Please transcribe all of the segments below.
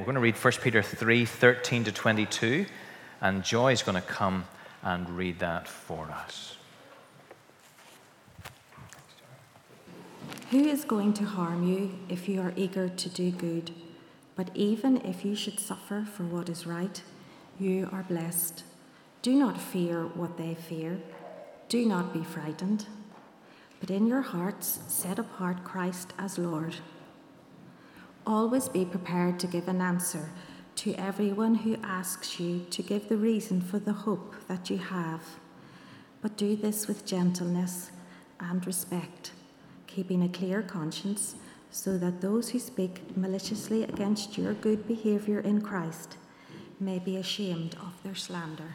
We're going to read 1 Peter 3 13 to 22, and Joy is going to come and read that for us. Who is going to harm you if you are eager to do good? But even if you should suffer for what is right, you are blessed. Do not fear what they fear. Do not be frightened. But in your hearts, set apart Christ as Lord. Always be prepared to give an answer to everyone who asks you to give the reason for the hope that you have. But do this with gentleness and respect keeping a clear conscience, so that those who speak maliciously against your good behaviour in Christ may be ashamed of their slander.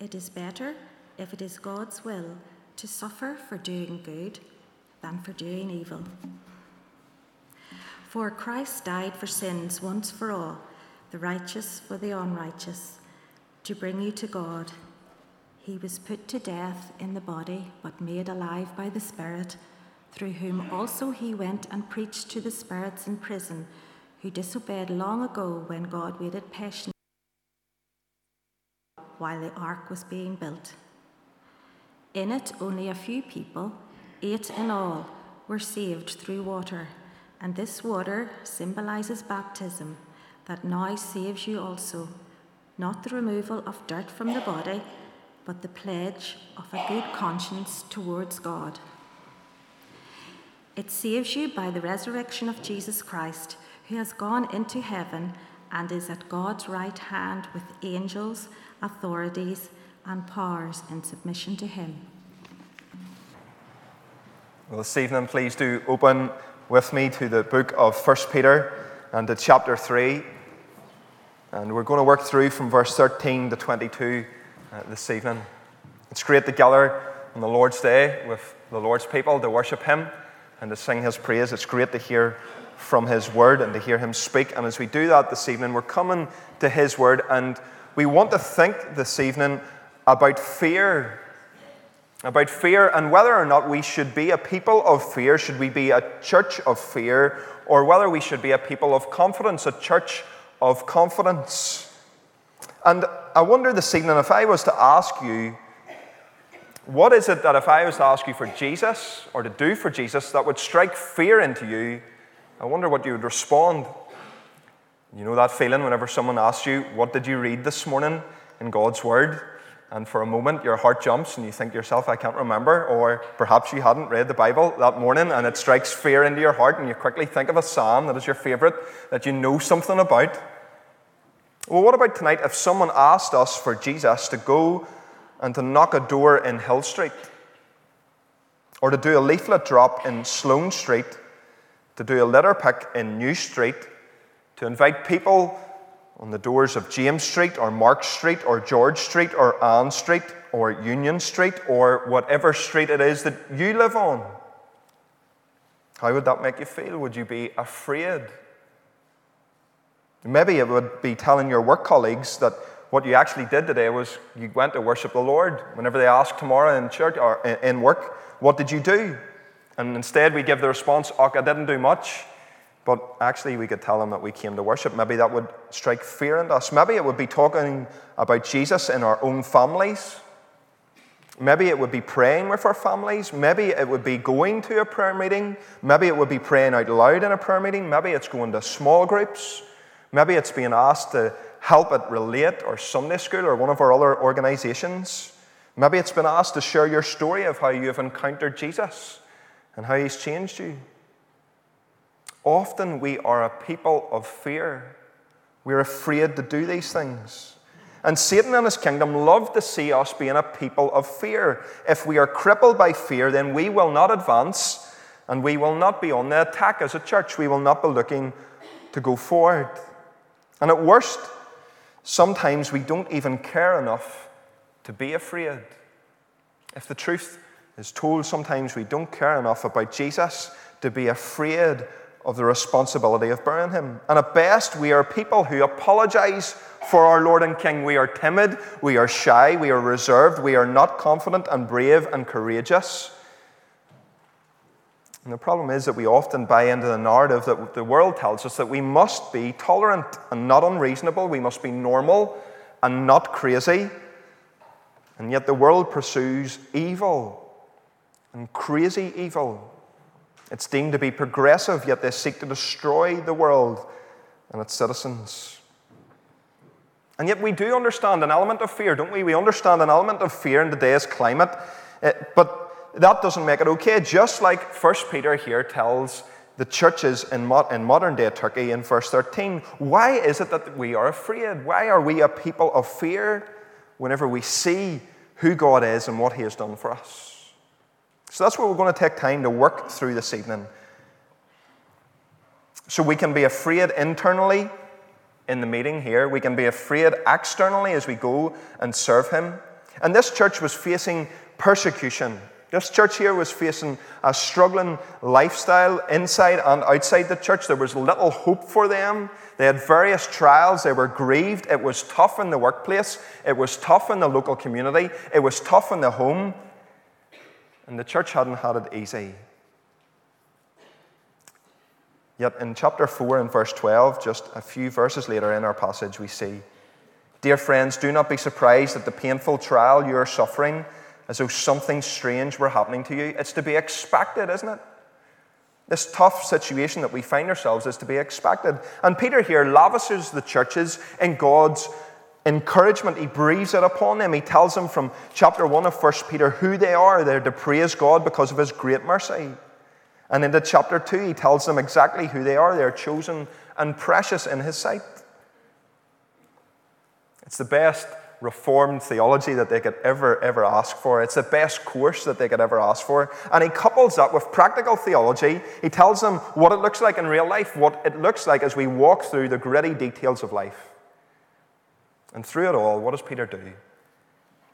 It is better, if it is God's will, to suffer for doing good than for doing evil. For Christ died for sins once for all, the righteous for the unrighteous, to bring you to God. He was put to death in the body, but made alive by the Spirit through whom also he went and preached to the spirits in prison who disobeyed long ago when God waited patiently while the ark was being built. In it, only a few people, eight in all, were saved through water, and this water symbolizes baptism that now saves you also, not the removal of dirt from the body, but the pledge of a good conscience towards God. It saves you by the resurrection of Jesus Christ, who has gone into heaven and is at God's right hand with angels, authorities, and powers in submission to him. Well, this evening, please do open with me to the book of 1 Peter and to chapter 3. And we're going to work through from verse 13 to 22 uh, this evening. It's great to gather on the Lord's Day with the Lord's people to worship Him and to sing his praise. It's great to hear from his word and to hear him speak. And as we do that this evening, we're coming to his word and we want to think this evening about fear. About fear and whether or not we should be a people of fear, should we be a church of fear, or whether we should be a people of confidence, a church of confidence. And I wonder this evening if I was to ask you, what is it that if I was to ask you for Jesus or to do for Jesus that would strike fear into you? I wonder what you would respond. You know that feeling whenever someone asks you, What did you read this morning in God's Word? And for a moment your heart jumps and you think to yourself, I can't remember. Or perhaps you hadn't read the Bible that morning and it strikes fear into your heart and you quickly think of a psalm that is your favourite that you know something about. Well, what about tonight if someone asked us for Jesus to go and to knock a door in Hill Street, or to do a leaflet drop in Sloane Street, to do a litter pick in New Street, to invite people on the doors of James Street, or Mark Street, or George Street, or Ann Street, or Union Street, or whatever street it is that you live on. How would that make you feel? Would you be afraid? Maybe it would be telling your work colleagues that what you actually did today was you went to worship the Lord. Whenever they ask tomorrow in church or in work, what did you do? And instead we give the response, oh, I didn't do much. But actually, we could tell them that we came to worship. Maybe that would strike fear into us. Maybe it would be talking about Jesus in our own families. Maybe it would be praying with our families. Maybe it would be going to a prayer meeting. Maybe it would be praying out loud in a prayer meeting. Maybe it's going to small groups. Maybe it's being asked to help at Relate or Sunday School or one of our other organizations. Maybe it's been asked to share your story of how you have encountered Jesus and how he's changed you. Often we are a people of fear. We're afraid to do these things. And Satan and his kingdom love to see us being a people of fear. If we are crippled by fear, then we will not advance and we will not be on the attack as a church. We will not be looking to go forward. And at worst, sometimes we don't even care enough to be afraid. If the truth is told, sometimes we don't care enough about Jesus to be afraid of the responsibility of bearing him. And at best, we are people who apologize for our Lord and King. We are timid, we are shy, we are reserved, we are not confident and brave and courageous. And the problem is that we often buy into the narrative that the world tells us that we must be tolerant and not unreasonable, we must be normal and not crazy. And yet the world pursues evil and crazy evil. It's deemed to be progressive, yet they seek to destroy the world and its citizens. And yet we do understand an element of fear, don't we? We understand an element of fear in today's climate. Eh, but that doesn't make it okay. Just like 1 Peter here tells the churches in, modern day Turkey in verse 13, why is it that we are afraid? Why are we a people of fear whenever we see who God is and what He has done for us? So that's what we're going to take time to work through this evening. So we can be afraid internally in the meeting here. We can be afraid externally as we go and serve Him. And this church was facing persecution. This church here was facing a struggling lifestyle inside and outside the church. There was little hope for them. They had various trials. They were grieved. It was tough in the workplace. It was tough in the local community. It was tough in the home. And the church hadn't had it easy. Yet in chapter 4 and verse 12, just a few verses later in our passage, we see Dear friends, do not be surprised at the painful trial you are suffering as though something strange were happening to you. It's to be expected, isn't it? This tough situation that we find ourselves is to be expected. And Peter here lavishes the churches in God's encouragement. He breathes it upon them. He tells them from chapter 1 of 1 Peter who they are. They're to praise God because of his great mercy. And into chapter 2, he tells them exactly who they are. They're chosen and precious in his sight. It's the best reformed theology that they could ever, ever ask for. It's the best course that they could ever ask for. And he couples that with practical theology. He tells them what it looks like in real life, what it looks like as we walk through the gritty details of life. And through it all, what does Peter do?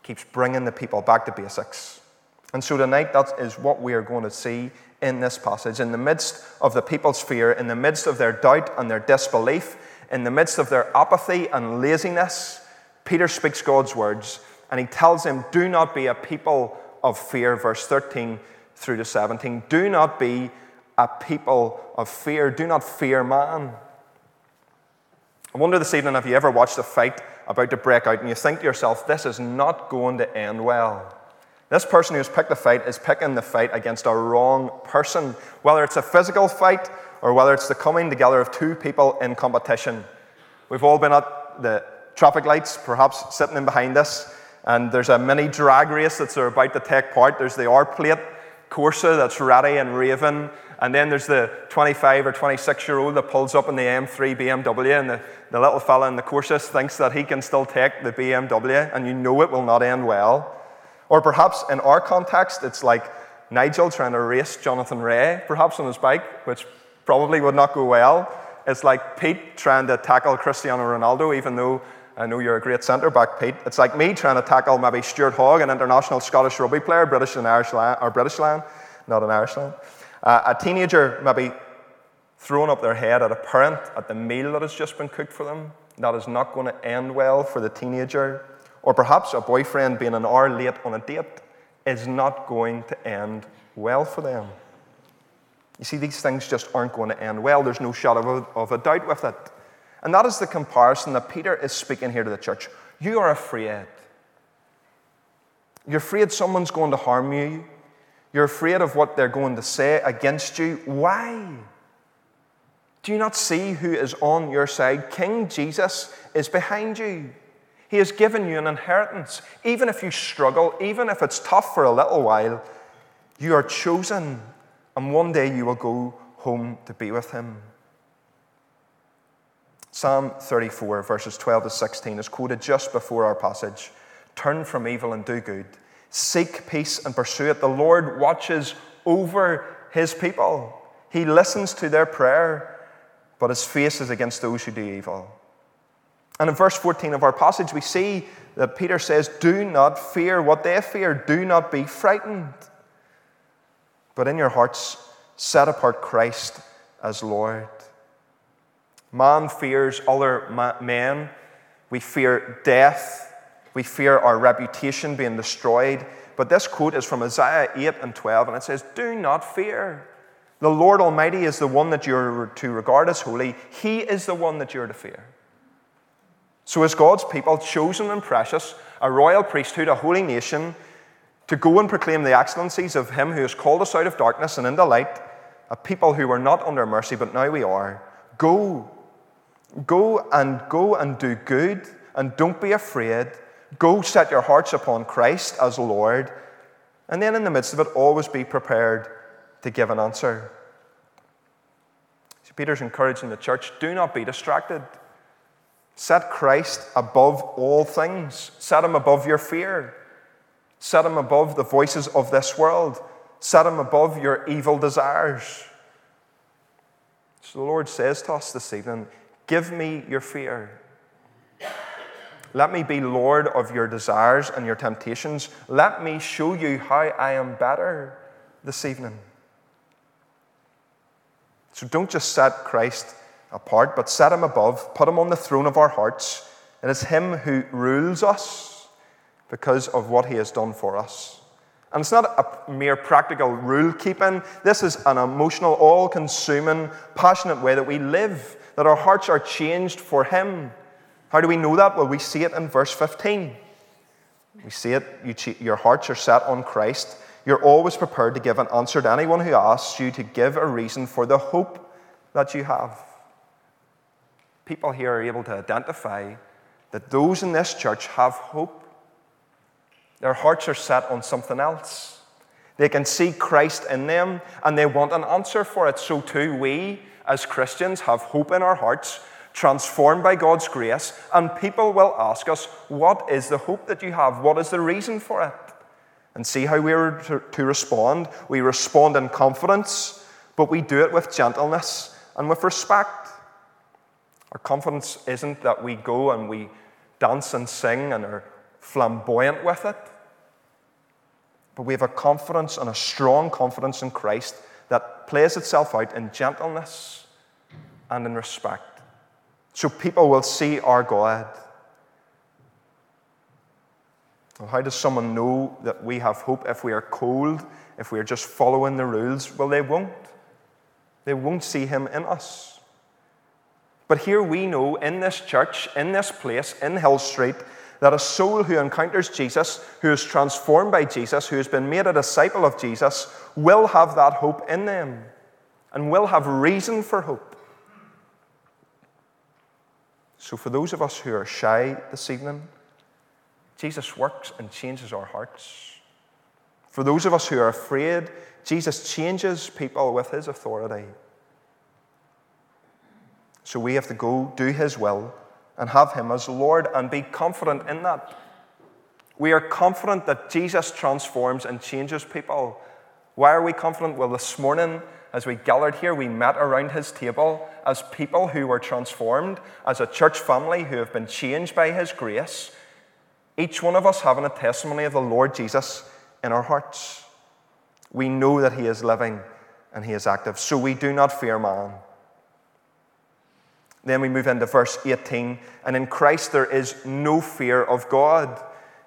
Keeps bringing the people back to basics. And so tonight, that is what we are going to see in this passage. In the midst of the people's fear, in the midst of their doubt and their disbelief, in the midst of their apathy and laziness, Peter speaks God's words and he tells them, Do not be a people of fear, verse 13 through to 17. Do not be a people of fear. Do not fear man. I wonder this evening, have you ever watched a fight about to break out and you think to yourself, This is not going to end well? This person who's picked the fight is picking the fight against a wrong person, whether it's a physical fight or whether it's the coming together of two people in competition. We've all been at the traffic lights, perhaps sitting in behind us, and there's a mini drag race that's about to take part. There's the R plate Corsa that's ready and raving, and then there's the 25 or 26 year old that pulls up in the M3 BMW, and the, the little fella in the Corsa thinks that he can still take the BMW, and you know it will not end well. Or perhaps in our context, it's like Nigel trying to race Jonathan Ray, perhaps on his bike, which probably would not go well. It's like Pete trying to tackle Cristiano Ronaldo, even though I know you're a great centre back, Pete. It's like me trying to tackle maybe Stuart Hogg, an international Scottish rugby player, British and Irish Lion, or British Lion, not an Irish Lion. Uh, a teenager maybe throwing up their head at a parent at the meal that has just been cooked for them. That is not going to end well for the teenager. Or perhaps a boyfriend being an hour late on a date is not going to end well for them. You see, these things just aren't going to end well. There's no shadow of a doubt with it. And that is the comparison that Peter is speaking here to the church. You are afraid. You're afraid someone's going to harm you. You're afraid of what they're going to say against you. Why? Do you not see who is on your side? King Jesus is behind you. He has given you an inheritance. Even if you struggle, even if it's tough for a little while, you are chosen, and one day you will go home to be with Him. Psalm 34, verses 12 to 16, is quoted just before our passage. Turn from evil and do good. Seek peace and pursue it. The Lord watches over His people. He listens to their prayer, but His face is against those who do evil. And in verse 14 of our passage, we see that Peter says, Do not fear what they fear, do not be frightened. But in your hearts, set apart Christ as Lord. Man fears other men. We fear death. We fear our reputation being destroyed. But this quote is from Isaiah 8 and 12, and it says, Do not fear. The Lord Almighty is the one that you're to regard as holy. He is the one that you're to fear. So, as God's people, chosen and precious, a royal priesthood, a holy nation, to go and proclaim the excellencies of Him who has called us out of darkness and into light, a people who were not under mercy, but now we are. Go. Go and go and do good, and don't be afraid. Go set your hearts upon Christ as Lord. And then, in the midst of it, always be prepared to give an answer. So Peter's encouraging the church do not be distracted. Set Christ above all things, set him above your fear, set him above the voices of this world, set him above your evil desires. So the Lord says to us this evening Give me your fear. Let me be Lord of your desires and your temptations. Let me show you how I am better this evening. So don't just set Christ apart, but set him above, put him on the throne of our hearts. It is him who rules us because of what he has done for us. And it's not a mere practical rule keeping, this is an emotional, all consuming, passionate way that we live, that our hearts are changed for him. How do we know that? Well, we see it in verse 15. We see it, you, your hearts are set on Christ. You're always prepared to give an answer to anyone who asks you to give a reason for the hope that you have. People here are able to identify that those in this church have hope. Their hearts are set on something else. They can see Christ in them and they want an answer for it. So, too, we as Christians have hope in our hearts transformed by God's grace, and people will ask us, What is the hope that you have? What is the reason for it? And see how we are to, respond. We respond in confidence, but we do it with gentleness and with respect. Our confidence isn't that we go and we dance and sing and are flamboyant with it, but we have a confidence and a strong confidence in Christ that plays itself out in gentleness and in respect. So people will see our God. Well, how does someone know that we have hope if we are cold, if we are just following the rules? Well, they won't. They won't see Him in us. But here we know in this church, in this place, in Hill Street, that a soul who encounters Jesus, who is transformed by Jesus, who has been made a disciple of Jesus, will have that hope in them and will have reason for hope. So, for those of us who are shy this evening, Jesus works and changes our hearts. For those of us who are afraid, Jesus changes people with his authority. So we have to go do his will and have him as Lord and be confident in that. We are confident that Jesus transforms and changes people. Why are we confident? Well, this morning, as we gathered here, we met around his table as people who were transformed, as a church family who have been changed by his grace. Each one of us having a testimony of the Lord Jesus in our hearts. We know that he is living and he is active, so we do not fear man. Then we move into verse 18, and in Christ there is no fear of God.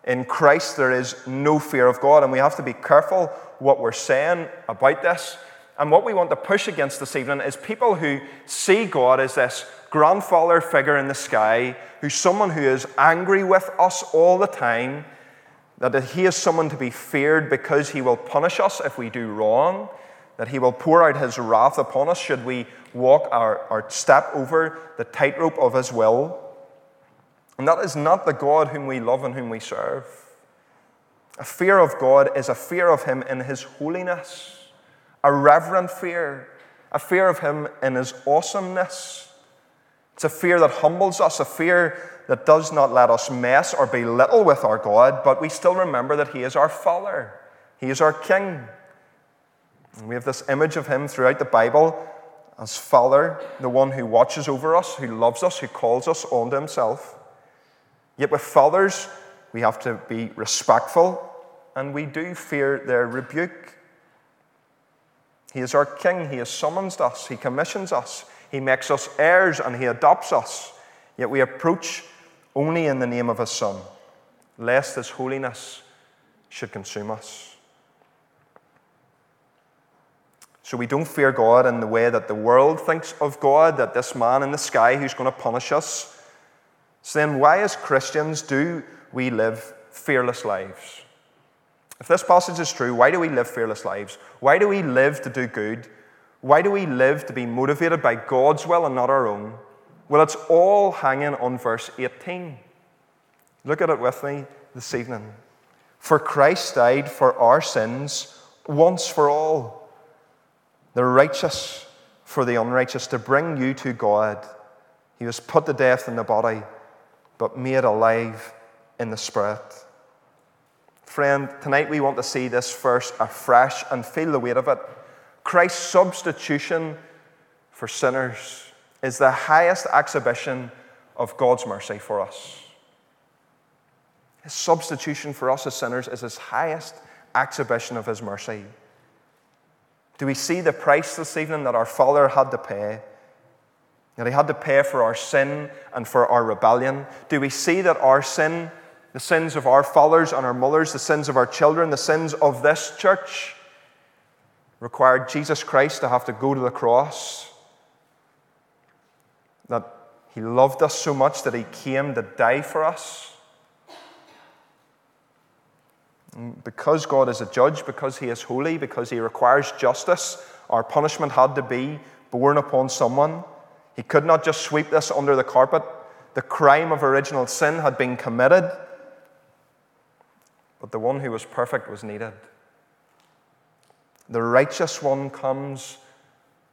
In Christ there is no fear of God, and we have to be careful what we're saying about this and what we want to push against this evening is people who see God as this grandfather figure in the sky, who's someone who is angry with us all the time, that he is someone to be feared because he will punish us if we do wrong, that he will pour out his wrath upon us should we walk our, or step over the tightrope of his will. And that is not the God whom we love and whom we serve. A fear of God is a fear of him in his holiness a reverent fear, a fear of Him in His awesomeness. It's a fear that humbles us, a fear that does not let us mess or belittle with our God, but we still remember that He is our Father, He is our King. And we have this image of Him throughout the Bible as Father, the one who watches over us, who loves us, who calls us unto Himself. Yet with fathers, we have to be respectful and we do fear their rebuke. He is our King. He has summoned us. He commissions us. He makes us heirs and He adopts us. Yet we approach only in the name of His Son, lest His holiness should consume us. So we don't fear God in the way that the world thinks of God, that this man in the sky who's going to punish us. So then, why, as Christians, do we live fearless lives? If this passage is true, why do we live fearless lives? Why do we live to do good? Why do we live to be motivated by God's will and not our own? Well, it's all hanging on verse 18. Look at it with me this evening. For Christ died for our sins once for all, the righteous for the unrighteous, to bring you to God. He was put to death in the body, but made alive in the spirit. Friend, tonight we want to see this verse afresh and feel the weight of it. Christ's substitution for sinners is the highest exhibition of God's mercy for us. His substitution for us as sinners is his highest exhibition of his mercy. Do we see the price this evening that our Father had to pay? That he had to pay for our sin and for our rebellion? Do we see that our sin, the sins of our fathers and our mothers, the sins of our children, the sins of this church, required Jesus Christ to have to go to the cross? That he loved us so much that he came to die for us? Because God is a judge, because He is holy, because He requires justice, our punishment had to be borne upon someone. He could not just sweep this under the carpet. The crime of original sin had been committed, but the one who was perfect was needed. The righteous one comes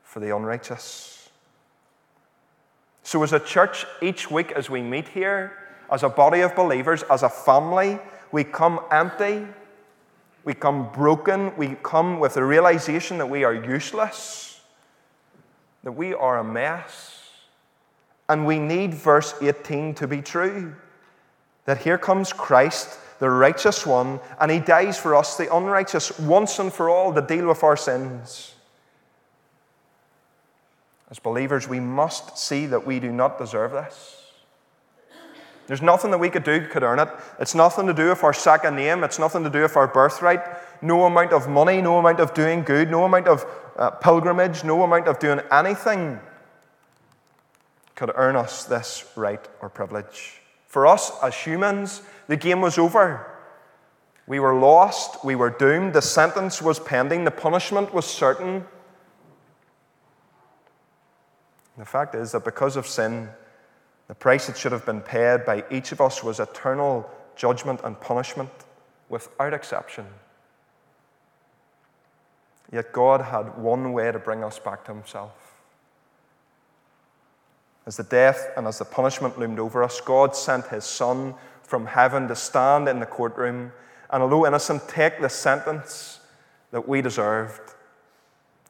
for the unrighteous. So, as a church, each week as we meet here, as a body of believers, as a family, we come empty, we come broken, we come with the realization that we are useless, that we are a mess. And we need verse 18 to be true that here comes Christ, the righteous one, and he dies for us, the unrighteous, once and for all to deal with our sins. As believers, we must see that we do not deserve this. There's nothing that we could do could earn it. It's nothing to do with our second name. It's nothing to do with our birthright. No amount of money, no amount of doing good, no amount of uh, pilgrimage, no amount of doing anything could earn us this right or privilege. For us as humans, the game was over. We were lost. We were doomed. The sentence was pending. The punishment was certain. The fact is that because of sin, the price that should have been paid by each of us was eternal judgment and punishment without exception. Yet God had one way to bring us back to Himself. As the death and as the punishment loomed over us, God sent His Son from heaven to stand in the courtroom and, although innocent, take the sentence that we deserved.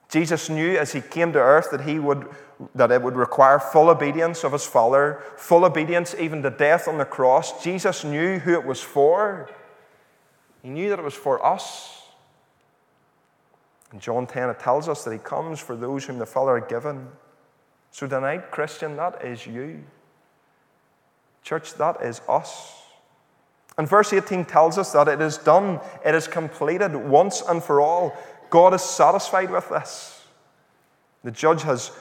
Jesus knew as He came to earth that He would that it would require full obedience of his Father, full obedience even to death on the cross. Jesus knew who it was for. He knew that it was for us. In John 10, it tells us that he comes for those whom the Father had given. So tonight, Christian, that is you. Church, that is us. And verse 18 tells us that it is done, it is completed once and for all. God is satisfied with this. The judge has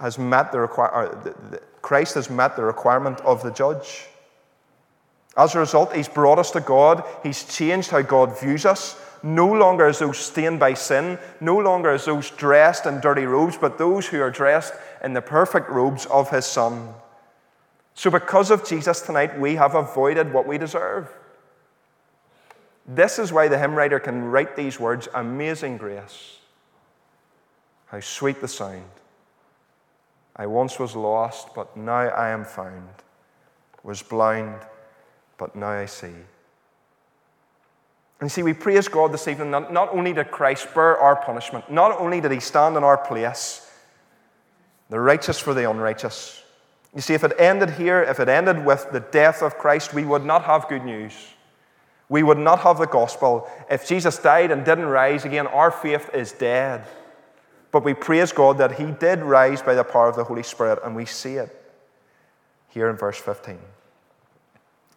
has met the, require, the, the Christ has met the requirement of the judge. As a result, he's brought us to God. He's changed how God views us. No longer as those stained by sin, no longer as those dressed in dirty robes, but those who are dressed in the perfect robes of his Son. So, because of Jesus tonight, we have avoided what we deserve. This is why the hymn writer can write these words Amazing grace. How sweet the sound I once was lost, but now I am found, was blind, but now I see. And see, we praise God this evening. Not, not only did Christ bear our punishment, not only did he stand in our place, the righteous for the unrighteous. You see, if it ended here, if it ended with the death of Christ, we would not have good news. We would not have the gospel. If Jesus died and didn't rise again, our faith is dead. But we praise God that He did rise by the power of the Holy Spirit, and we see it here in verse 15,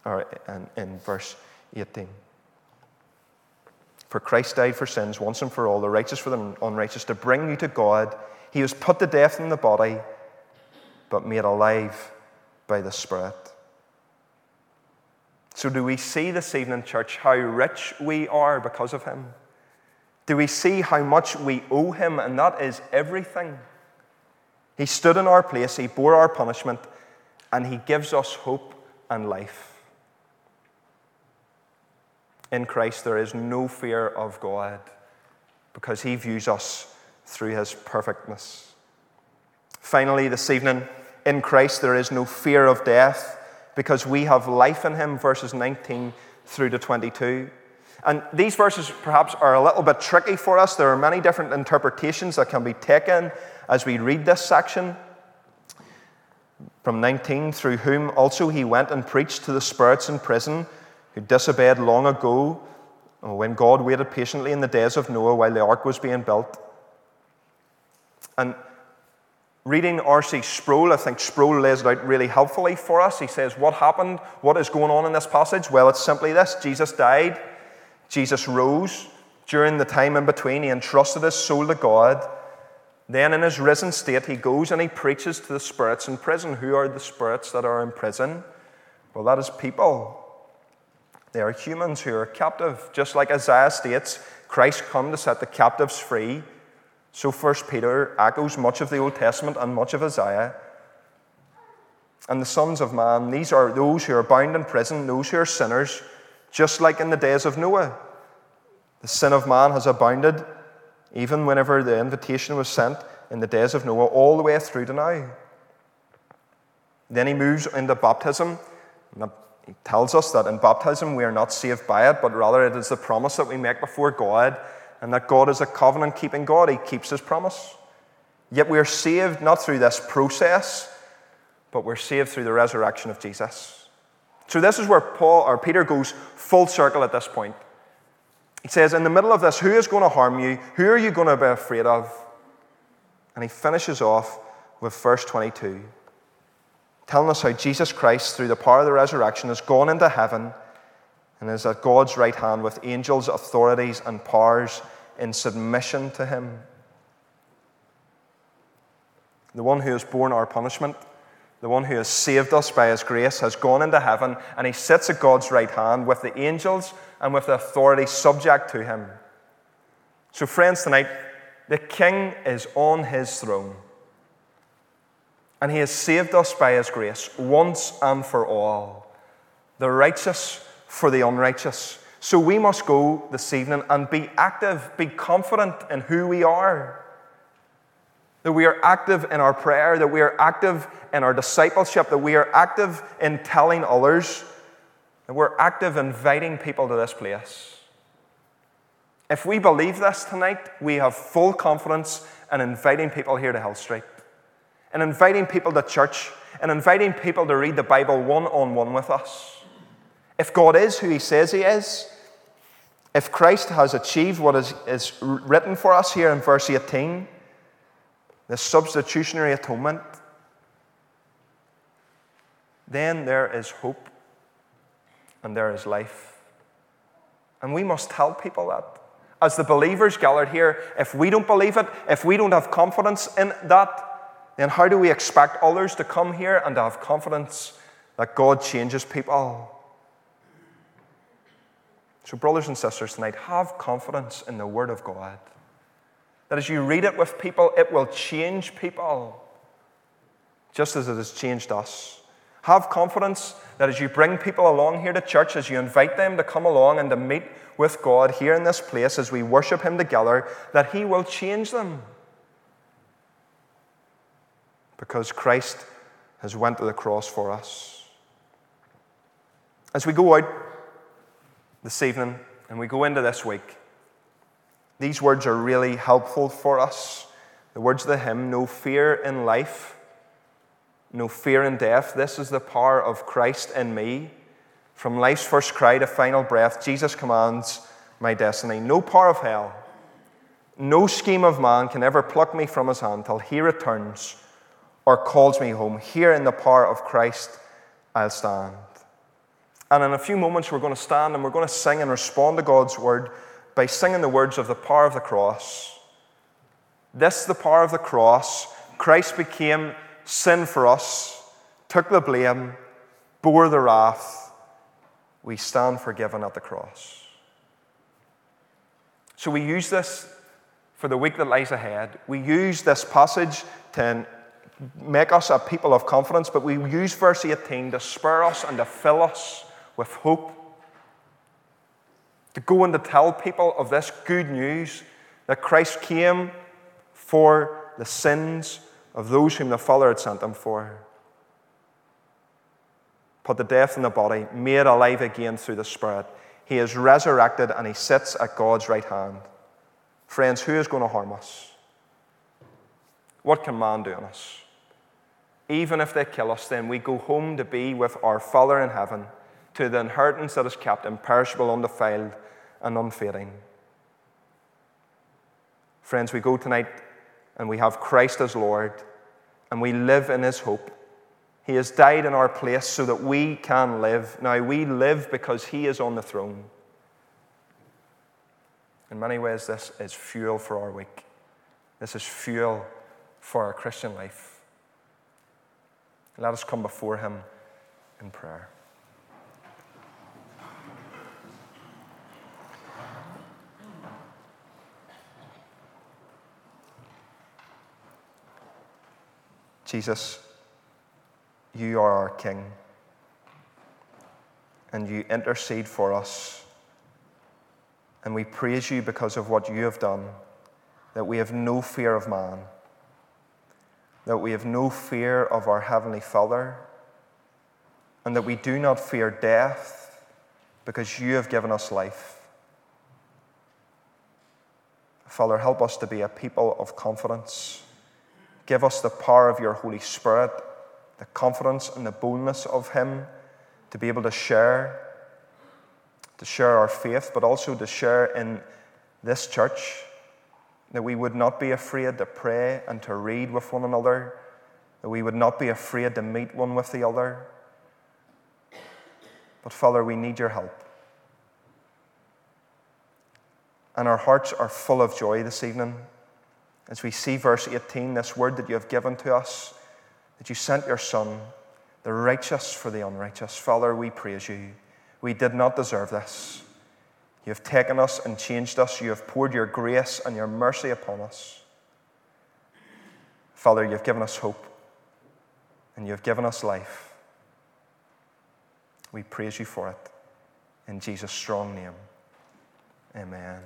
or in, in verse 18. For Christ died for sins once and for all, the righteous for the unrighteous, to bring you to God. He was put to death in the body, but made alive by the Spirit. So, do we see this evening, church, how rich we are because of Him? Do we see how much we owe Him? And that is everything. He stood in our place, He bore our punishment, and He gives us hope and life. In Christ, there is no fear of God because He views us through His perfectness. Finally, this evening, in Christ, there is no fear of death because we have life in Him, verses 19 through to 22. And these verses perhaps are a little bit tricky for us. There are many different interpretations that can be taken as we read this section. From 19, through whom also he went and preached to the spirits in prison who disobeyed long ago uh, when God waited patiently in the days of Noah while the ark was being built. And reading R.C. Sproul, I think Sproul lays it out really helpfully for us. He says, What happened? What is going on in this passage? Well, it's simply this Jesus died, Jesus rose. During the time in between, he entrusted his soul to God. Then, in his risen state, he goes and he preaches to the spirits in prison. Who are the spirits that are in prison? Well, that is people. They are humans who are captive. Just like Isaiah states, Christ come to set the captives free. So, First Peter echoes much of the Old Testament and much of Isaiah. And the sons of man, these are those who are bound in prison, those who are sinners, just like in the days of Noah. The sin of man has abounded even whenever the invitation was sent in the days of Noah, all the way through to now. Then he moves into baptism. He tells us that in baptism we are not saved by it, but rather it is the promise that we make before God, and that God is a covenant keeping God. He keeps his promise. Yet we are saved not through this process, but we're saved through the resurrection of Jesus. So this is where Paul or Peter goes full circle at this point. He says, In the middle of this, who is going to harm you? Who are you going to be afraid of? And he finishes off with verse 22, telling us how Jesus Christ, through the power of the resurrection, has gone into heaven and is at God's right hand with angels, authorities, and powers in submission to him. The one who has borne our punishment the one who has saved us by his grace, has gone into heaven and he sits at God's right hand with the angels and with the authority subject to him. So, friends, tonight, the king is on his throne. And he has saved us by his grace once and for all. The righteous for the unrighteous. So we must go this evening and be active, be confident in who we are that we are active in our prayer, that we are active in our discipleship, that we are active in telling others, that we're active inviting people to this place. If we believe this tonight, we have full confidence in inviting people here to Hill Street, and inviting people to church, and inviting people to read the Bible one on one with us. If God is who He says He is, if Christ has achieved what is, is written for us here in verse 18, the substitutionary atonement, then there is hope and there is life. And we must tell people that. As the believers gathered here, if we don't believe it, if we don't have confidence in that, then how do we expect others to come here and to have confidence that God changes people? So, brothers and sisters, tonight, have confidence in the Word of God. That as you read it with people, it will change people, just as it has changed us. Have confidence that as you bring people along here to church, as you invite them to come along and to meet with God here in this place, as we worship Him together, that He will change them. Because Christ has went to the cross for us. As we go out this evening and we go into this week, these words are really helpful for us. The words of the hymn no fear in life, no fear in death. This is the power of Christ in me. From life's first cry to final breath, Jesus commands my destiny. No power of hell, no scheme of man can ever pluck me from his hand till he returns or calls me home. Here in the power of Christ, I'll stand. And in a few moments, we're going to stand and we're going to sing and respond to God's word by singing the words of the power of the cross. This, the power of the cross, Christ became sin for us, took the blame, bore the wrath. We stand forgiven at the cross. So we use this for the week that lies ahead. We use this passage to make us a people of confidence, but we use verse 18 to spur us and to fill us with hope. To go and to tell people of this good news that Christ came for the sins of those whom the Father had sent him for. Put the death in the body, made alive again through the Spirit. He is resurrected and he sits at God's right hand. Friends, who is going to harm us? What can man do on us? Even if they kill us, then we go home to be with our Father in heaven, to the inheritance that is kept imperishable, undefiled, and unfading. Friends, we go tonight and we have Christ as Lord, and we live in His hope. He has died in our place so that we can live. Now, we live because He is on the throne. In many ways, this is fuel for our week. This is fuel for our Christian life. Let us come before Him in prayer. Jesus, you are our King, and you intercede for us. And we praise you because of what you have done, that we have no fear of man, that we have no fear of our Heavenly Father, and that we do not fear death because you have given us life. Father, help us to be a people of confidence. Give us the power of your Holy Spirit, the confidence and the boldness of Him to be able to share, to share our faith, but also to share in this church. That we would not be afraid to pray and to read with one another, that we would not be afraid to meet one with the other. But Father, we need your help. And our hearts are full of joy this evening as we see verse 18, this word that you have given to us, that you sent your Son, the righteous for the unrighteous. Father, we praise you. We did not deserve this. You have taken us and changed us. You have poured your grace and your mercy upon us. Father, you have given us hope and you have given us life. We praise you for it. In Jesus' strong name, amen.